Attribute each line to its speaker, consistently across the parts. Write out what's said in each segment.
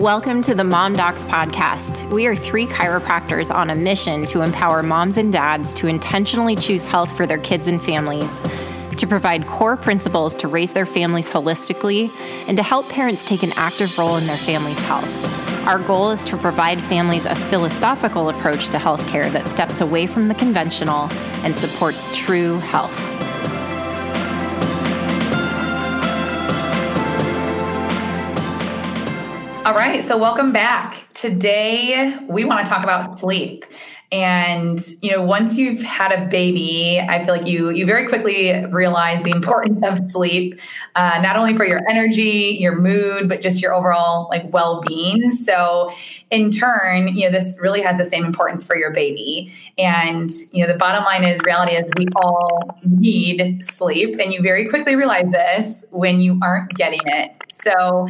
Speaker 1: Welcome to the Mom Docs Podcast. We are three chiropractors on a mission to empower moms and dads to intentionally choose health for their kids and families, to provide core principles to raise their families holistically, and to help parents take an active role in their family's health. Our goal is to provide families a philosophical approach to healthcare that steps away from the conventional and supports true health.
Speaker 2: All right, so welcome back. Today we want to talk about sleep. And you know, once you've had a baby, I feel like you you very quickly realize the importance of sleep, uh, not only for your energy, your mood, but just your overall like well being. So, in turn, you know, this really has the same importance for your baby. And you know, the bottom line is, reality is, we all need sleep, and you very quickly realize this when you aren't getting it. So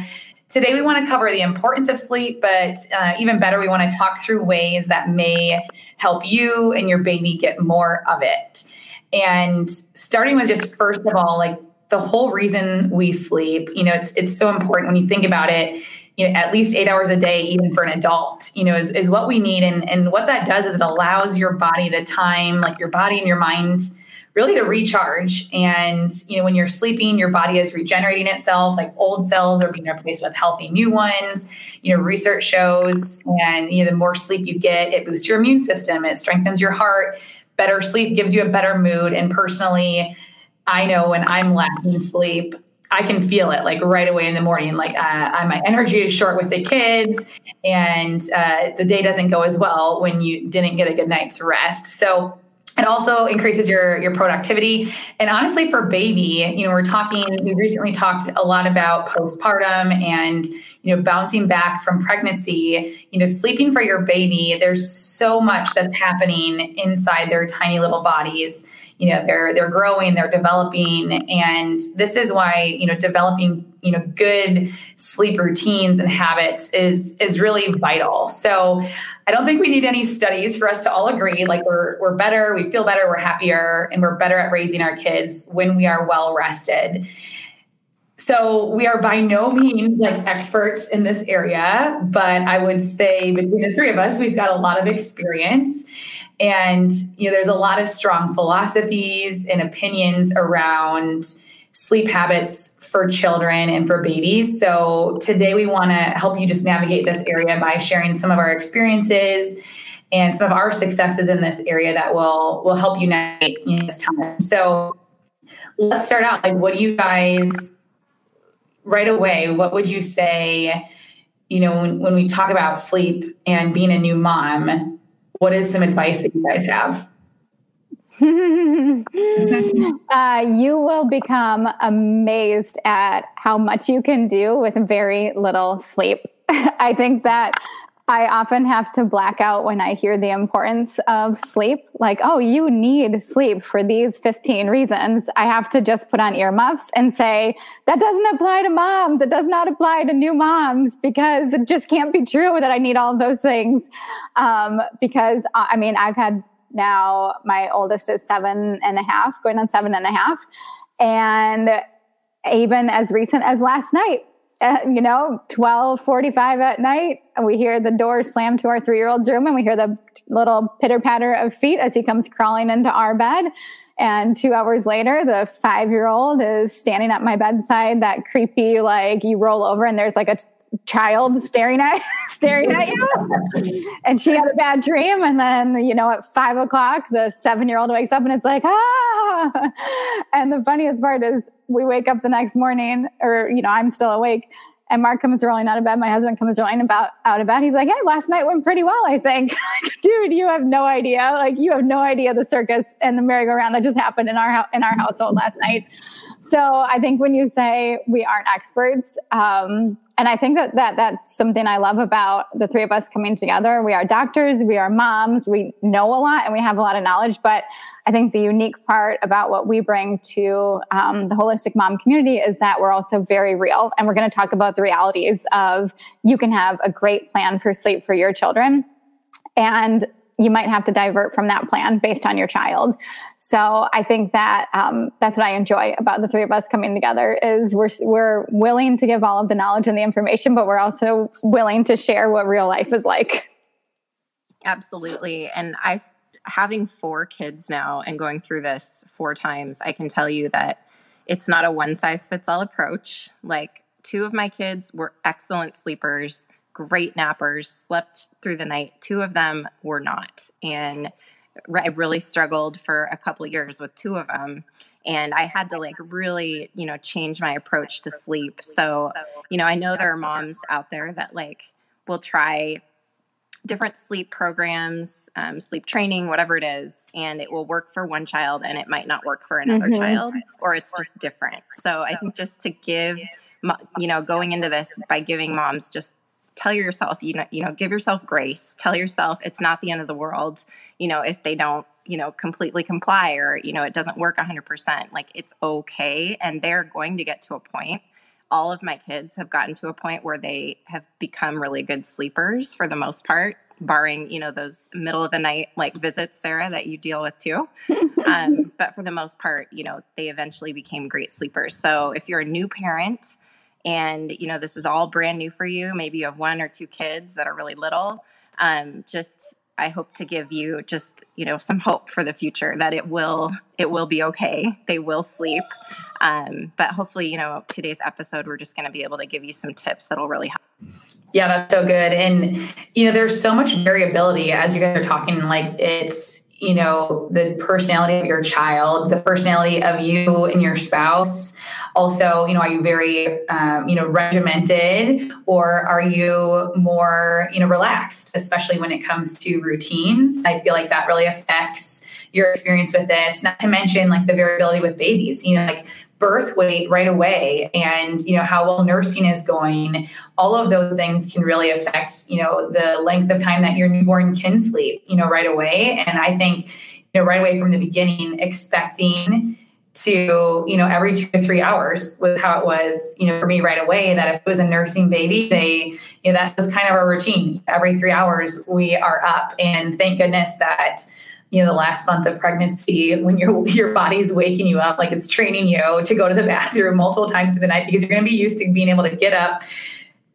Speaker 2: Today, we want to cover the importance of sleep, but uh, even better, we want to talk through ways that may help you and your baby get more of it. And starting with just first of all, like the whole reason we sleep, you know, it's it's so important when you think about it. You know, at least eight hours a day, even for an adult, you know, is, is what we need. And and what that does is it allows your body the time, like your body and your mind really to recharge. And, you know, when you're sleeping, your body is regenerating itself, like old cells are being replaced with healthy new ones. You know, research shows, and, you know, the more sleep you get, it boosts your immune system, it strengthens your heart. Better sleep gives you a better mood. And personally, I know when I'm lacking sleep, I can feel it like right away in the morning. Like uh, my energy is short with the kids, and uh, the day doesn't go as well when you didn't get a good night's rest. So it also increases your your productivity. And honestly for baby you know we're talking we recently talked a lot about postpartum and you know bouncing back from pregnancy you know sleeping for your baby. There's so much that's happening inside their tiny little bodies. You know they're they're growing they're developing and this is why you know developing you know good sleep routines and habits is is really vital. So i don't think we need any studies for us to all agree like we're we're better we feel better we're happier and we're better at raising our kids when we are well rested. So we are by no means like experts in this area but i would say between the three of us we've got a lot of experience. And you know, there's a lot of strong philosophies and opinions around sleep habits for children and for babies. So today we want to help you just navigate this area by sharing some of our experiences and some of our successes in this area that will will help you navigate you this time. So let's start out. Like, what do you guys right away? What would you say? You know, when, when we talk about sleep and being a new mom, what is some advice that you guys have?
Speaker 3: uh, you will become amazed at how much you can do with very little sleep. I think that I often have to black out when I hear the importance of sleep. Like, oh, you need sleep for these 15 reasons. I have to just put on earmuffs and say, that doesn't apply to moms. It does not apply to new moms because it just can't be true that I need all of those things. Um, because uh, I mean, I've had now my oldest is seven and a half, going on seven and a half. And even as recent as last night, at, you know, 12:45 at night, we hear the door slam to our three year old's room and we hear the little pitter patter of feet as he comes crawling into our bed. And two hours later, the five year old is standing at my bedside, that creepy, like you roll over and there's like a child staring at staring at you. And she had a bad dream. And then you know at five o'clock the seven year old wakes up and it's like ah! And the funniest part is we wake up the next morning or you know i'm still awake and mark comes rolling out of bed. My husband comes rolling about out of bed. He's like hey last night went pretty well i think. Dude you have no idea. Like you have no idea the circus and the merry-go-round that just happened in our in our household last night so i think when you say we aren't experts um, and I think that, that that's something I love about the three of us coming together. We are doctors, we are moms, we know a lot and we have a lot of knowledge. But I think the unique part about what we bring to um, the holistic mom community is that we're also very real. And we're going to talk about the realities of you can have a great plan for sleep for your children. And you might have to divert from that plan based on your child. So I think that um, that's what I enjoy about the three of us coming together is we're we're willing to give all of the knowledge and the information, but we're also willing to share what real life is like.
Speaker 1: Absolutely, and I, having four kids now and going through this four times, I can tell you that it's not a one size fits all approach. Like two of my kids were excellent sleepers, great nappers, slept through the night. Two of them were not, and I really struggled for a couple years with two of them. And I had to like really, you know, change my approach to sleep. So, you know, I know there are moms out there that like will try different sleep programs, um, sleep training, whatever it is, and it will work for one child and it might not work for another mm-hmm. child, or it's just different. So I think just to give, you know, going into this by giving moms just tell yourself you know you know give yourself grace. Tell yourself it's not the end of the world you know if they don't you know completely comply or you know it doesn't work 100% like it's okay. And they're going to get to a point all of my kids have gotten to a point where they have become really good sleepers for the most part barring you know those middle of the night like visits sarah that you deal with too. Um, but for the most part you know they eventually became great sleepers. So if you're a new parent and you know this is all brand new for you. Maybe you have one or two kids that are really little. Um, just i hope to give you just you know some hope for the future that it will it will be okay. They will sleep. Um, but hopefully you know today's episode we're just going to be able to give you some tips that'll really help.
Speaker 2: Yeah that's so good. And you know there's so much variability as you guys are talking like it's you know the personality of your child the personality of you and your spouse also you know are you very um, you know regimented or are you more you know relaxed especially when it comes to routines? I feel like that really affects your experience with this not to mention like the variability with babies you know like birth weight right away and you know how well nursing is going. All of those things can really affect you know the length of time that your newborn can sleep you know right away. And i think you know right away from the beginning expecting to you know every two to three hours was how it was you know for me right away that if it was a nursing baby they you know that was kind of our routine. Every three hours we are up. And thank goodness that you know the last month of pregnancy when your your body's waking you up like it's training you to go to the bathroom multiple times through the night because you're going to be used to being able to get up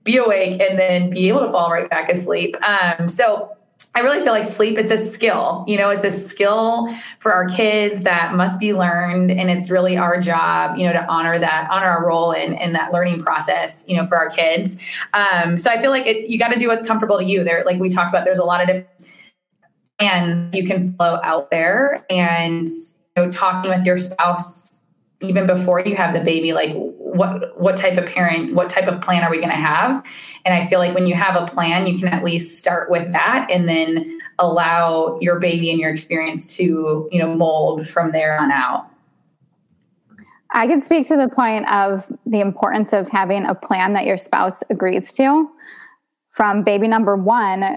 Speaker 2: be awake and then be able to fall right back asleep. Um, so I really feel like sleep, it's a skill. You know, it's a skill for our kids that must be learned. And it's really our job, you know, to honor that, honor our role in, in that learning process, you know, for our kids. Um, so I feel like it, you got to do what's comfortable to you. There, like we talked about, there's a lot of different and you can flow out there and you know, talking with your spouse even before you have the baby, like what what type of parent, what type of plan are we going to have? And I feel like when you have a plan, you can at least start with that and then allow your baby and your experience to, you know, mold from there on out.
Speaker 3: I can speak to the point of the importance of having a plan that your spouse agrees to. From baby number one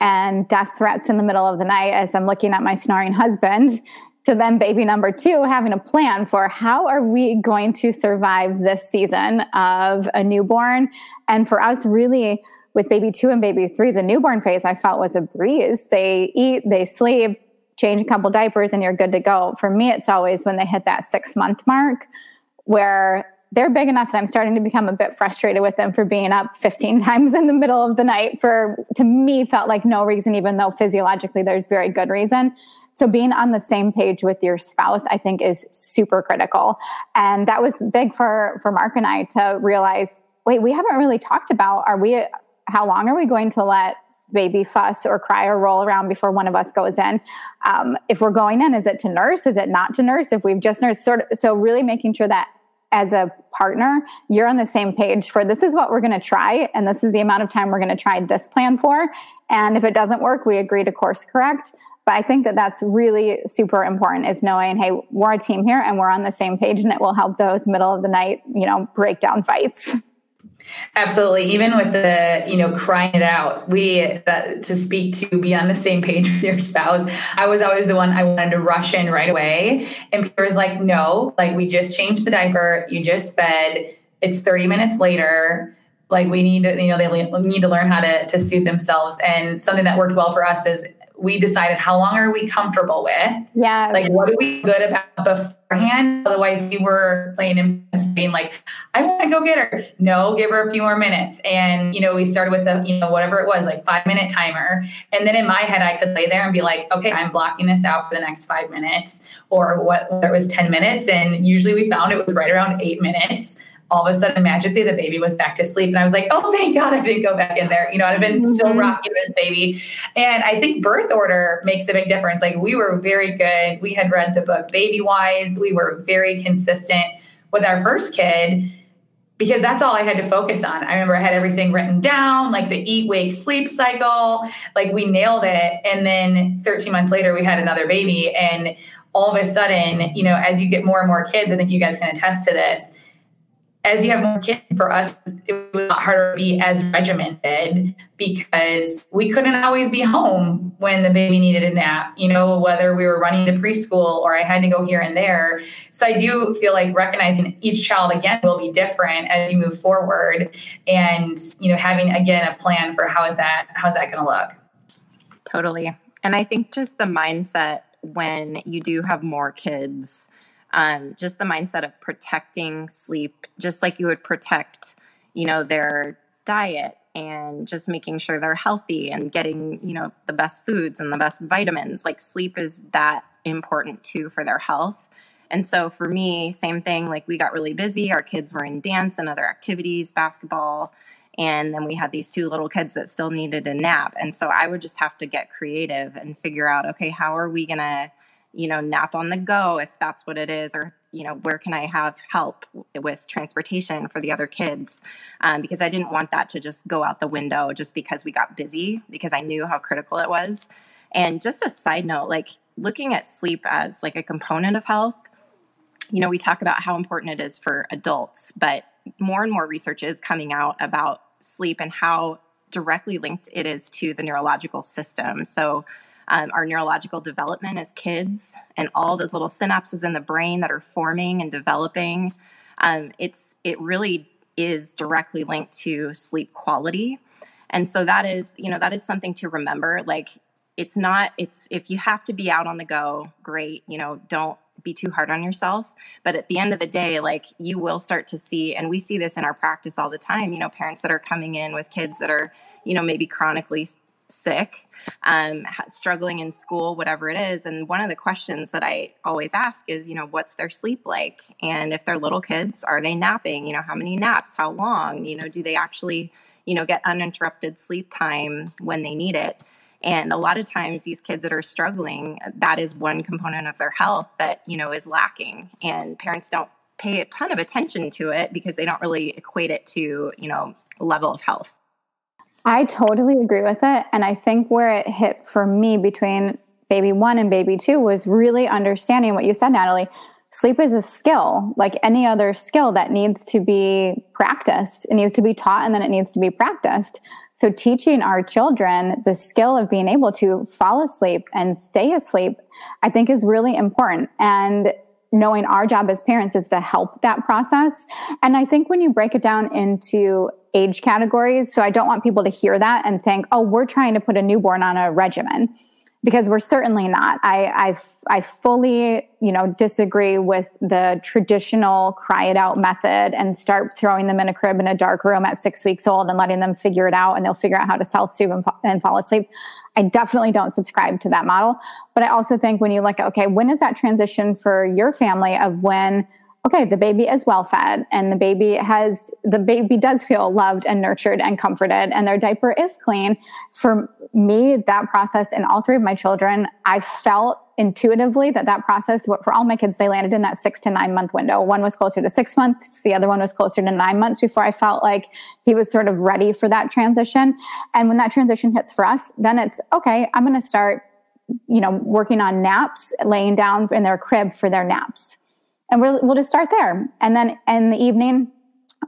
Speaker 3: and death threats in the middle of the night as I'm looking at my snoring husband to then baby number two having a plan for how are we going to survive this season of a newborn. And for us really with baby two and baby three the newborn phase i felt was a breeze. They eat they sleep change a couple diapers and you're good to go. For me it's always when they hit that six month mark where they're big enough that I'm starting to become a bit frustrated with them for being up 15 times in the middle of the night. For to me felt like no reason even though physiologically there's very good reason so being on the same page with your spouse, I think is super critical. And that was big for, for Mark and I to realize, wait, we haven't really talked about, are we, how long are we going to let baby fuss or cry or roll around before one of us goes in. Um, if we're going in, is it to nurse? Is it not to nurse? If we've just nursed, sort of, so really making sure that as a partner, you're on the same page for this is what we're going to try, and this is the amount of time we're going to try this plan for. And if it doesn't work, we agree to course correct. But I think that that's really super important is knowing, hey, we're a team here and we're on the same page and it will help those middle of the night, you know, breakdown fights.
Speaker 2: Absolutely. Even with the, you know, crying it out, we, that, to speak to be on the same page with your spouse, I was always the one I wanted to rush in right away. And Peter was like, no, like we just changed the diaper, you just fed, it's 30 minutes later. Like we need to, you know, they need to learn how to, to soothe themselves. And something that worked well for us is we decided how long are we comfortable with?
Speaker 3: Yeah.
Speaker 2: Like, what are we good about beforehand? Otherwise, we were playing and being like, I want to go get her. No, give her a few more minutes. And, you know, we started with the, you know, whatever it was, like five minute timer. And then in my head, I could lay there and be like, okay, I'm blocking this out for the next five minutes or what, whether it was 10 minutes. And usually we found it was right around eight minutes all of a sudden magically the baby was back to sleep and i was like oh thank god i didn't go back in there you know i've been mm-hmm. still rocking this baby and i think birth order makes a big difference like we were very good we had read the book baby wise we were very consistent with our first kid because that's all I had to focus on. I remember I had everything written down, like the eat, wake, sleep cycle. Like we nailed it. And then 13 months later, we had another baby. And all of a sudden, you know, as you get more and more kids, I think you guys can attest to this as you have more kids, for us, it was harder to be as regimented because we couldn't always be home when the baby needed a nap, you know, whether we were running to preschool or I had to go here and there. So I do feel like recognizing each child again will be different as you move forward and, you know, having again a plan for how is that, how's that going to look?
Speaker 1: Totally. And I think just the mindset when you do have more kids, um, just the mindset of protecting sleep, just like you would protect, you know, their diet and just making sure they're healthy and getting, you know, the best foods and the best vitamins. Like sleep is that important too for their health. And so for me, same thing, like we got really busy. Our kids were in dance and other activities, basketball. And then we had these two little kids that still needed a nap. And so I would just have to get creative and figure out, okay, how are we going to you know, nap on the go if that's what it is, or, you know, where can I have help with transportation for the other kids? Um, because I didn't want that to just go out the window just because we got busy, because I knew how critical it was. And just a side note, like looking at sleep as like a component of health, you know, we talk about how important it is for adults, but more and more research is coming out about sleep and how directly linked it is to the neurological system. So, um, our neurological development as kids and all those little synapses in the brain that are forming and developing. Um, it's it really is directly linked to sleep quality, and so that is you know that is something to remember. Like it's not it's if you have to be out on the go, great. You know, don't be too hard on yourself. But at the end of the day, like you will start to see, and we see this in our practice all the time, you know, parents that are coming in with kids that are, you know, maybe chronically sick um, struggling in school, whatever it is. And one of the questions that I always ask is, you know, what's their sleep like? And if they're little kids, are they napping? You know, how many naps? How long? You know, do they actually, you know, get uninterrupted sleep time when they need it? And a lot of times, these kids that are struggling, that is one component of their health that, you know, is lacking. And parents don't pay a ton of attention to it because they don't really equate it to, you know, level of health.
Speaker 3: I totally agree with it. And I think where it hit for me between baby one and baby two was really understanding what you said, Natalie. Sleep is a skill, like any other skill that needs to be practiced. It needs to be taught and then it needs to be practiced. So, teaching our children the skill of being able to fall asleep and stay asleep, I think is really important. And knowing our job as parents is to help that process. And I think when you break it down into age categories, so I don't want people to hear that and think, oh, we're trying to put a newborn on a regimen because we're certainly not. I, I, I fully, you know, disagree with the traditional cry it out method and start throwing them in a crib in a dark room at six weeks old and letting them figure it out and they'll figure out how to self soothe and, and fall asleep. I definitely don't subscribe to that model. But I also think when you look at, okay, when is that transition for your family of when, okay, the baby is well fed and the baby has, the baby does feel loved and nurtured and comforted and their diaper is clean. For me, that process in all three of my children, I felt intuitively that that process for all my kids they landed in that six to nine month window. One was closer to six months the other one was closer to nine months before i felt like he was sort of ready for that transition. And when that transition hits for us then it's okay i'm going to start you know working on naps laying down in their crib for their naps and we'll, we'll just start there and then in the evening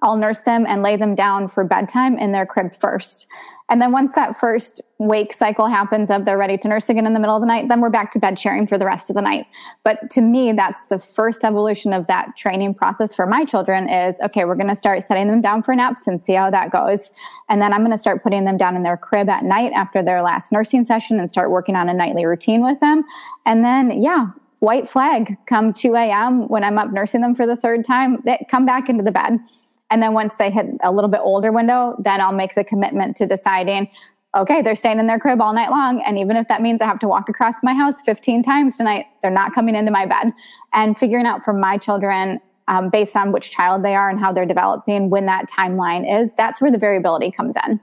Speaker 3: I'll nurse them and lay them down for bedtime in their crib first. And then once that first wake cycle happens of they're ready to nurse again in the middle of the night, then we're back to bed sharing for the rest of the night. But to me, that's the first evolution of that training process for my children is okay, we're going to start setting them down for naps and see how that goes. And then I'm going to start putting them down in their crib at night after their last nursing session and start working on a nightly routine with them. And then, yeah, white flag come 2 a.m. when I'm up nursing them for the third time, they come back into the bed and then once they hit a little bit older window, then I'll make the commitment to deciding, okay, they're staying in their crib all night long. And even if that means I have to walk across my house 15 times tonight, they're not coming into my bed. And figuring out for my children, um, based on which child they are and how they're developing, when that timeline is, that's where the variability comes in.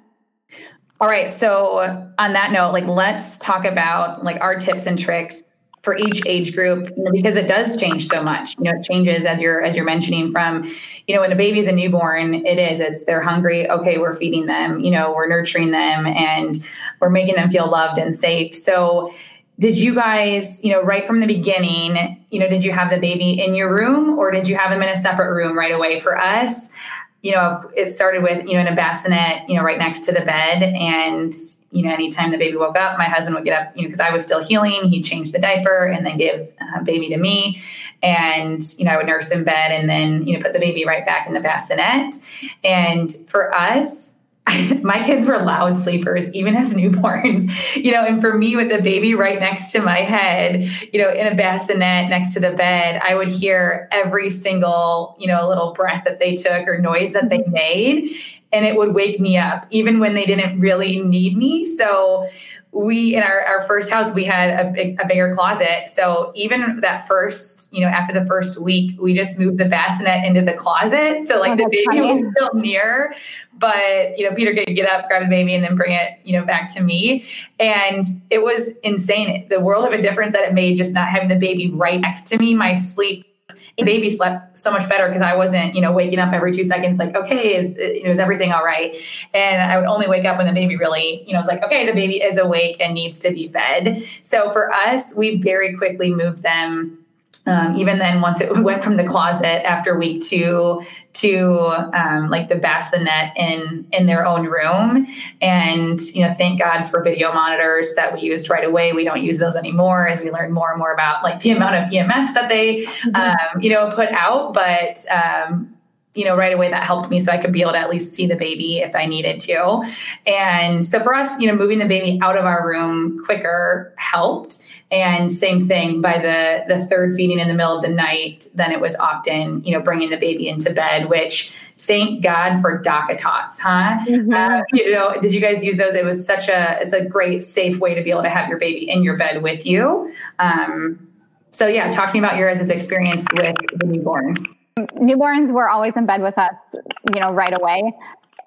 Speaker 2: All right. So on that note, like let's talk about like our tips and tricks for each age group because it does change so much. You know it changes as you're as you're mentioning from you know when a baby's a newborn it is it's they're hungry okay we're feeding them you know we're nurturing them and we're making them feel loved and safe. So did you guys you know right from the beginning you know did you have the baby in your room or did you have them in a separate room right away for us you know, it started with, you know, in a bassinet, you know, right next to the bed. And, you know, anytime the baby woke up, my husband would get up, you know, because I was still healing, he'd change the diaper and then give uh, baby to me. And, you know, I would nurse in bed and then, you know, put the baby right back in the bassinet. And for us, my kids were loud sleepers, even as newborns, you know, and for me with the baby right next to my head, you know, in a bassinet next to the bed, I would hear every single, you know, little breath that they took or noise that they mm-hmm. made. And it would wake me up, even when they didn't really need me. So we in our, our first house we had a, big, a bigger closet. So even that first you know after the first week we just moved the bassinet into the closet. So like oh, the baby funny. was still near but you know peter could get up grab the baby and then bring it you know back to me. And it was insane. The world of a difference that it made just not having the baby right next to me my sleep baby slept so much better because I wasn't, you know, waking up every two seconds, like, okay, is, uh, you know, is everything all right? And I would only wake up when the baby really, you know, was like, okay, the baby is awake and needs to be fed. So for us, we very quickly moved them um, even then, once it went from the closet after week two to um, like the bassinet in in their own room, and you know, thank God for video monitors that we used right away. We don't use those anymore as we learn more and more about like the amount of EMS that they, um, you know, put out. But um, you know, right away that helped me so I could be able to at least see the baby if I needed to. And so for us, you know, moving the baby out of our room quicker helped. And same thing by the the third feeding in the middle of the night, then it was often, you know, bringing the baby into bed, which thank God for DockATots, huh? Mm-hmm. Uh, you know, did you guys use those? It was such a, it's a great, safe way to be able to have your baby in your bed with you. Um, so yeah, talking about your guys' experience with the newborns
Speaker 3: newborns were always in bed with us, you know, right away.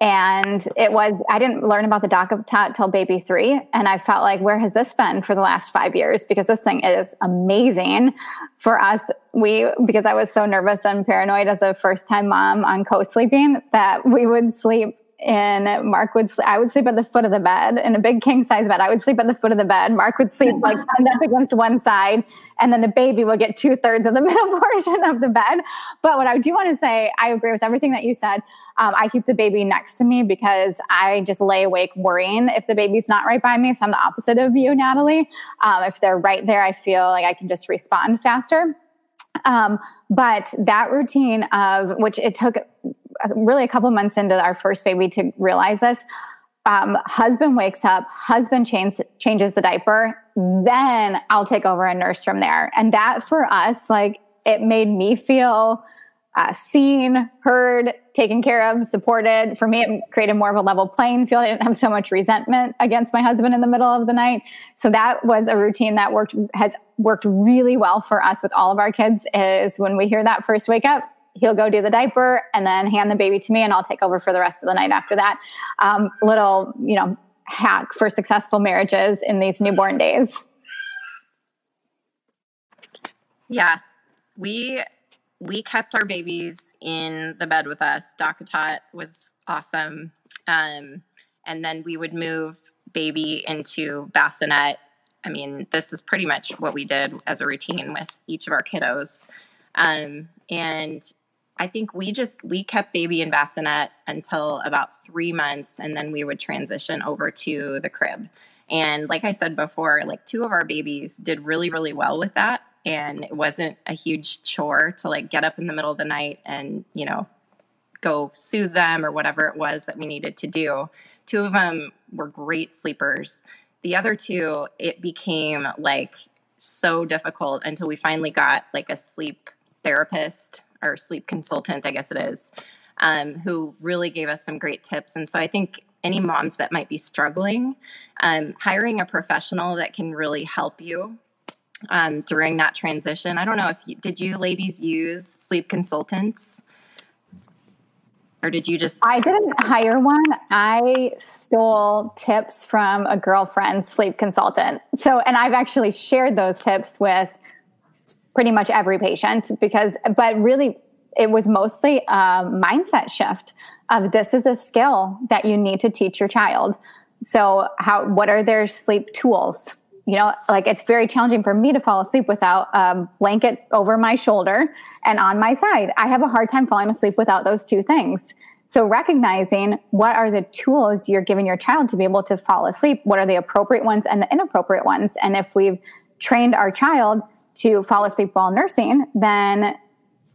Speaker 3: And it was, I didn't learn about the DockATot till baby three. And I felt like, where has this been for the last five years? Because this thing is amazing for us. We, because I was so nervous and paranoid as a first time mom on co sleeping that we would sleep and Mark would sleep, I would sleep at the foot of the bed in a big king size bed. I would sleep at the foot of the bed. Mark would sleep like up against one side, and then the baby would get two thirds of the middle portion of the bed. But what I do want to say, I agree with everything that you said. Um, I keep the baby next to me because I just lay awake worrying if the baby's not right by me. So I'm the opposite of you, Natalie. Um, if they're right there, I feel like I can just respond faster. Um, but that routine of which it took really a couple months into our first baby to realize this. Um, husband wakes up, husband changes changes the diaper, then I'll take over and nurse from there. And that for us, like it made me feel uh, seen, heard, taken care of, supported. For me, it created more of a level playing field. I didn't have so much resentment against my husband in the middle of the night. So that was a routine that worked has worked really well for us with all of our kids. Is when we hear that first wake up, he'll go do the diaper and then hand the baby to me, and I'll take over for the rest of the night after that. Um, little, you know, hack for successful marriages in these newborn days.
Speaker 1: Yeah, we we kept our babies in the bed with us. DockATot was awesome. Um, and then we would move baby into bassinet. I mean, this is pretty much what we did as a routine with each of our kiddos. Um, and I think we just we kept baby in bassinet until about three months, and then we would transition over to the crib. And like I said before, like two of our babies did really, really well with that. And it wasn't a huge chore to like get up in the middle of the night and, you know, go soothe them or whatever it was that we needed to do. Two of them were great sleepers. The other two, it became like so difficult until we finally got like a sleep therapist or sleep consultant, I guess it is, um, who really gave us some great tips. And so I think any moms that might be struggling, um, hiring a professional that can really help you um, during that transition. I don't know if you, did you ladies use sleep consultants? Or did you just?
Speaker 3: I didn't hire one. I stole tips from a girlfriend's sleep consultant. So, and I've actually shared those tips with pretty much every patient because, but really, it was mostly a mindset shift of this is a skill that you need to teach your child. So how what are their sleep tools? You know, like it's very challenging for me to fall asleep without a blanket over my shoulder and on my side. I have a hard time falling asleep without those two things. So recognizing what are the tools you're giving your child to be able to fall asleep, what are the appropriate ones and the inappropriate ones? And if we've trained our child to fall asleep while nursing, then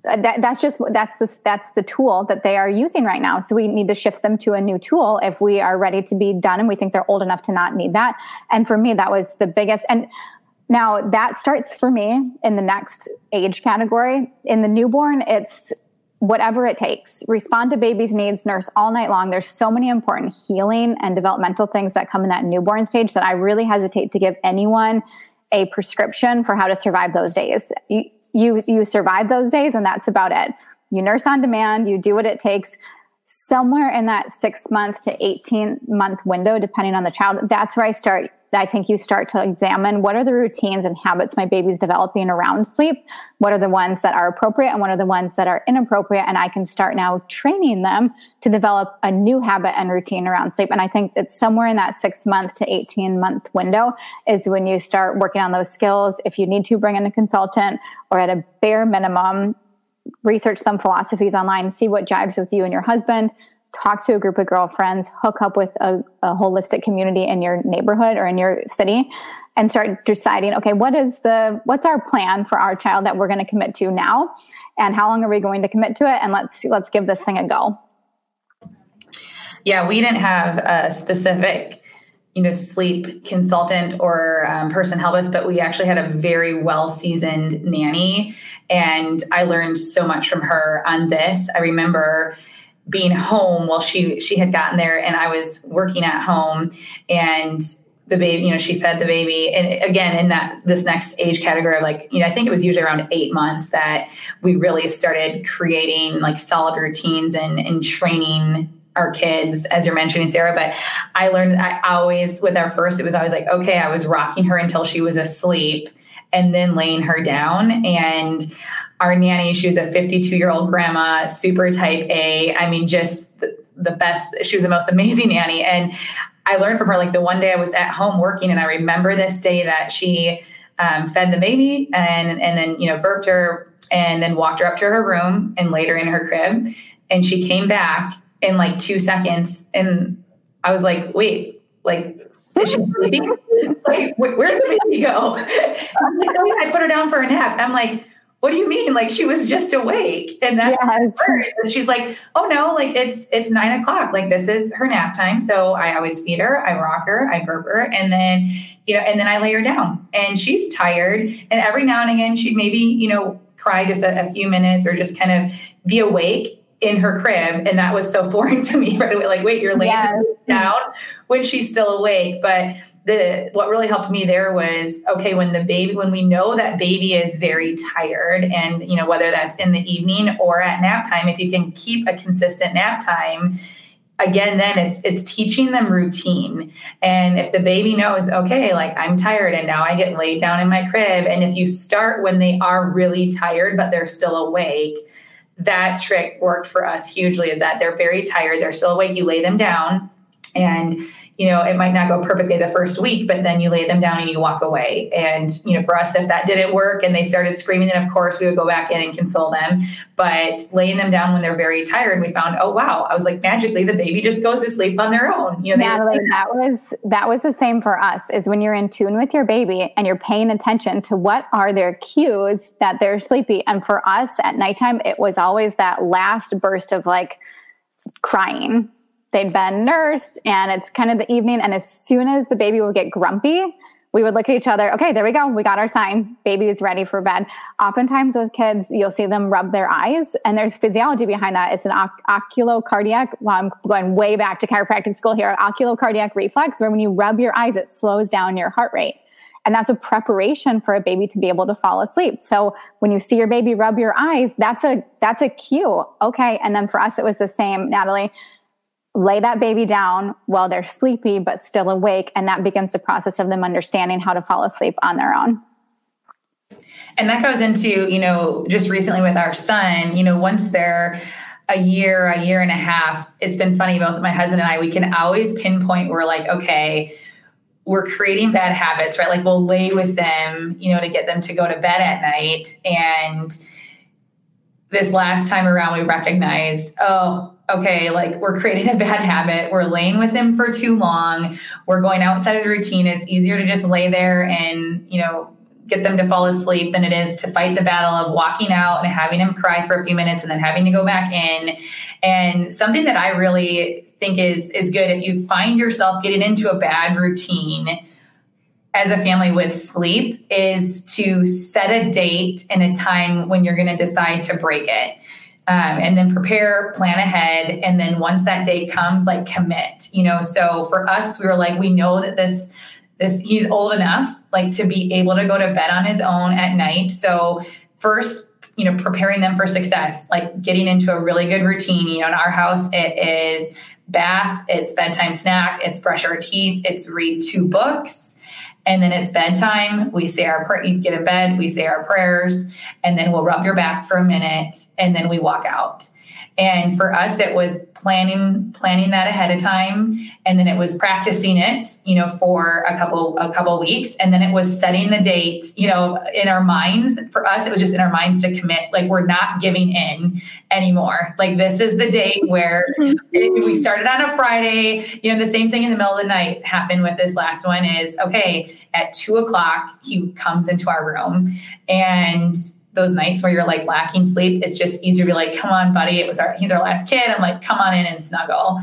Speaker 3: that, that's just that's the that's the tool that they are using right now. So we need to shift them to a new tool if we are ready to be done and we think they're old enough to not need that. And for me, that was the biggest. And now that starts for me in the next age category. In the newborn, it's whatever it takes. Respond to baby's needs, nurse all night long. There's so many important healing and developmental things that come in that newborn stage that I really hesitate to give anyone a prescription for how to survive those days. You, you you survive those days and that's about it you nurse on demand you do what it takes somewhere in that six month to 18 month window depending on the child that's where i start I think you start to examine what are the routines and habits my baby's developing around sleep. What are the ones that are appropriate and what are the ones that are inappropriate? And I can start now training them to develop a new habit and routine around sleep. And I think it's somewhere in that six month to 18 month window is when you start working on those skills. If you need to bring in a consultant or at a bare minimum, research some philosophies online, see what jives with you and your husband talk to a group of girlfriends, hook up with a, a holistic community in your neighborhood or in your city and start deciding okay what is the what's our plan for our child that we're going to commit to now? And how long are we going to commit to it? And let's let's give this thing a go.
Speaker 2: Yeah we didn't have a specific you know sleep consultant or um, person help us but we actually had a very well seasoned nanny. And i learned so much from her on this. I remember being home while she she had gotten there and I was working at home and the baby, you know, she fed the baby. And again, in that this next age category of like, you know, I think it was usually around eight months that we really started creating like solid routines and and training our kids, as you're mentioning, Sarah. But I learned I always with our first, it was always like, okay, I was rocking her until she was asleep and then laying her down. And our nanny, she was a 52 year old grandma, super type A. I mean, just the, the best. She was the most amazing nanny. And I learned from her like the one day I was at home working, and I remember this day that she um, fed the baby and and then you know burped her and then walked her up to her room and laid her in her crib, and she came back in like two seconds, and I was like, wait, like is she sleeping? like where'd the baby go? Like, oh, I put her down for a nap. I'm like what do you mean? Like she was just awake. And that's yes. and she's like, oh no, like it's it's nine o'clock. Like this is her nap time. So I always feed her, I rock her, I burp her, and then, you know, and then I lay her down. And she's tired. And every now and again she'd maybe, you know, cry just a, a few minutes or just kind of be awake in her crib and that was so foreign to me right away like wait you're laying yes. down when she's still awake but the what really helped me there was okay when the baby when we know that baby is very tired and you know whether that's in the evening or at nap time if you can keep a consistent nap time again then it's it's teaching them routine and if the baby knows okay like i'm tired and now i get laid down in my crib and if you start when they are really tired but they're still awake that trick worked for us hugely is that they're very tired. They're still awake. You lay them down and you know, it might not go perfectly the first week, but then you lay them down and you walk away. And, you know, for us, if that didn't work and they started screaming, then of course we would go back in and console them. But laying them down when they're very tired, we found, oh wow, I was like magically the baby just goes to sleep on their own.
Speaker 3: You know, Natalie, that was that was the same for us, is when you're in tune with your baby and you're paying attention to what are their cues that they're sleepy. And for us at nighttime, it was always that last burst of like crying they'd been nursed and it's kind of the evening. And as soon as the baby would get grumpy, we would look at each other. Okay, there we go. We got our sign. Baby is ready for bed. Oftentimes, those kids, you'll see them rub their eyes, and there's physiology behind that. It's an oc- oculocardiac. Well, I'm going way back to chiropractic school here. Oculocardiac reflex, where when you rub your eyes, it slows down your heart rate. And that's a preparation for a baby to be able to fall asleep. So when you see your baby rub your eyes, that's a that's a cue. Okay. And then for us, it was the same, Natalie lay that baby down while they're sleepy but still awake. And that begins the process of them understanding how to fall asleep on their own.
Speaker 2: And that goes into you know just recently with our son you know once they're a year a year and a half it's been funny both my husband and i we can always pinpoint we're like okay we're creating bad habits right? Like we'll lay with them you know to get them to go to bed at night. And this last time around we recognized oh okay, like we're creating a bad habit. We're laying with him for too long. We're going outside of the routine. It's easier to just lay there and, you know, get them to fall asleep than it is to fight the battle of walking out and having him cry for a few minutes and then having to go back in. And something that I really think is is good if you find yourself getting into a bad routine as a family with sleep is to set a date and a time when you're going to decide to break it um, and then prepare, plan ahead, and then once that day comes, like commit. You know, so for us, we were like, we know that this this he's old enough like to be able to go to bed on his own at night. So first, you know, preparing them for success, like getting into a really good routine. You know, in our house, it is bath, it's bedtime snack, it's brush our teeth, it's read two books and then it's bedtime. We say our prayer, you get in bed, we say our prayers, and then we'll rub your back for a minute, and then we walk out. And for us, it was planning planning that ahead of time, and then it was practicing it, you know, for a couple a couple weeks, and then it was setting the date, you know, in our minds. For us, it was just in our minds to commit, like we're not giving in anymore. Like this is the date where it, we started on a Friday. You know, the same thing in the middle of the night happened with this last one. Is okay at two o'clock he comes into our room and those nights where you're like lacking sleep, it's just easier to be like, come on, buddy. It was our, he's our last kid. I'm like, come on in and snuggle.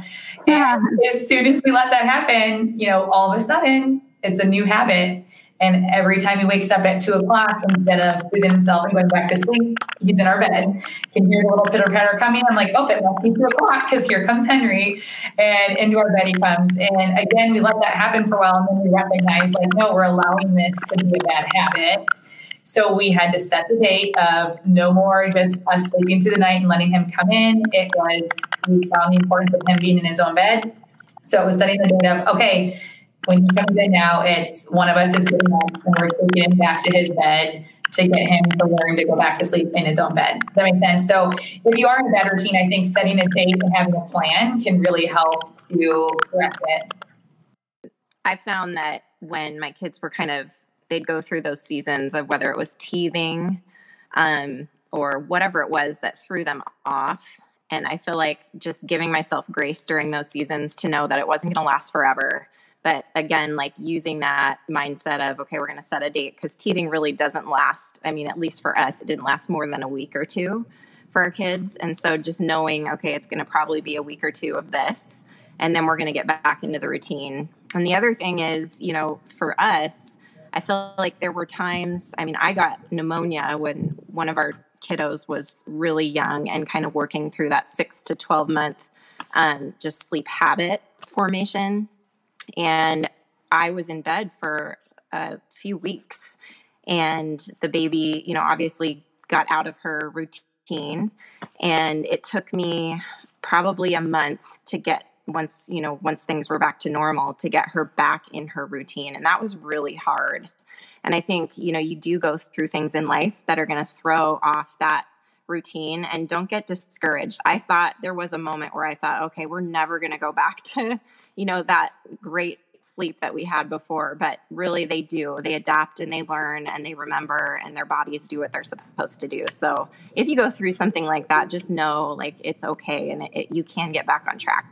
Speaker 2: Yeah. And as soon as we let that happen, you know, all of a sudden it's a new habit. And every time he wakes up at two o'clock, instead of soothing himself and going back to sleep, he's in our bed. Can hear the little pitter patter coming. I'm like, oh, it must be two o'clock because here comes Henry, and into our bed he comes. And again, we let that happen for a while, and then we recognize, like, no, we're allowing this to be a bad habit so we had to set the date of no more just us sleeping through the night and letting him come in. It was, we found the importance of him being in his own bed. So it was setting the date of, okay, when he comes in now, it's one of us is getting up and we're taking him back to his bed to get him to learn to go back to sleep in his own bed. Does that make sense? So if you are in a bed routine, I think setting a date and having a plan can really help to correct it.
Speaker 1: I found that when my kids were kind of they'd go through those seasons of whether it was teething um, or whatever it was that threw them off. And I feel like just giving myself grace during those seasons to know that it wasn't going to last forever. But again, like using that mindset of, okay, we're going to set a date because teething really doesn't last. I mean, at least for us, it didn't last more than a week or two for our kids. And so just knowing, okay, it's going to probably be a week or two of this, and then we're going to get back into the routine. And the other thing is, you know, for us, I feel like there were times, I mean, I got pneumonia when one of our kiddos was really young and kind of working through that six to 12 month um, just sleep habit formation. And I was in bed for a few weeks, and the baby, you know, obviously got out of her routine. And it took me probably a month to get once you know once things were back to normal to get her back in her routine and that was really hard and i think you know you do go through things in life that are going to throw off that routine and don't get discouraged. I thought there was a moment where I thought, okay, we're never going to go back to, you know, that great sleep that we had before, but really they do. They adapt and they learn and they remember and their bodies do what they're supposed to do. So if you go through something like that, just know like it's okay and it, it, you can get back on track.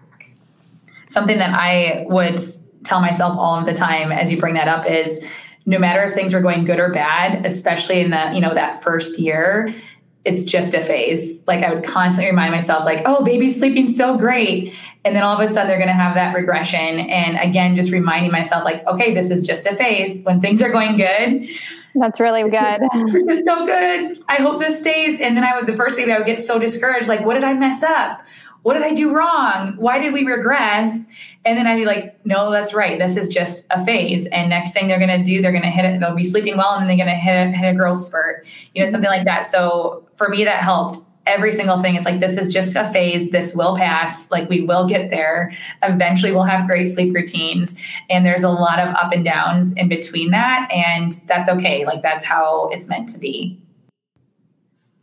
Speaker 2: Something that I would tell myself all of the time as you bring that up is no matter if things were going good or bad, especially in the, you know, that first year, it's just a phase. Like I would constantly remind myself, like, oh, baby's sleeping so great. And then all of a sudden they're going to have that regression. And again, just reminding myself, like, okay, this is just a phase. When things are going good,
Speaker 3: that's really good.
Speaker 2: this is so good. I hope this stays. And then I would, the first baby, I would get so discouraged. Like, what did I mess up? What did I do wrong? Why did we regress? And then I'd be like, no, that's right. This is just a phase. And next thing they're going to do, they're going to hit it. They'll be sleeping well and then they're going to hit a, hit a growth spurt, you know, something like that. So for me, that helped every single thing. It's like, this is just a phase. This will pass. Like, we will get there. Eventually, we'll have great sleep routines. And there's a lot of up and downs in between that. And that's okay. Like, that's how it's meant to be.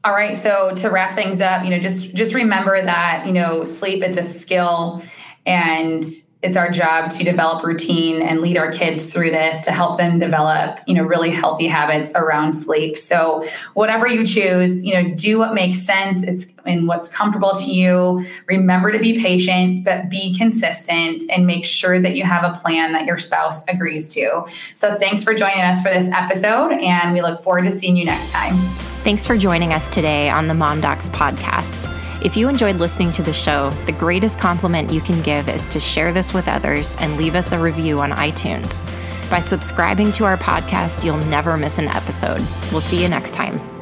Speaker 2: All right. So to wrap things up, you know, just just remember that, you know, sleep, it's a skill and it's our job to develop routine and lead our kids through this to help them develop you know really healthy habits around sleep. So whatever you choose you know do what makes sense. It's in what's comfortable to you. Remember to be patient but be consistent and make sure that you have a plan that your spouse agrees to. So thanks for joining us for this episode and we look forward to seeing you next time
Speaker 1: thanks for joining us today on the mom docs podcast if you enjoyed listening to the show, the greatest compliment you can give is to share this with others and leave us a review on iTunes. By subscribing to our podcast, you'll never miss an episode. We'll see you next time.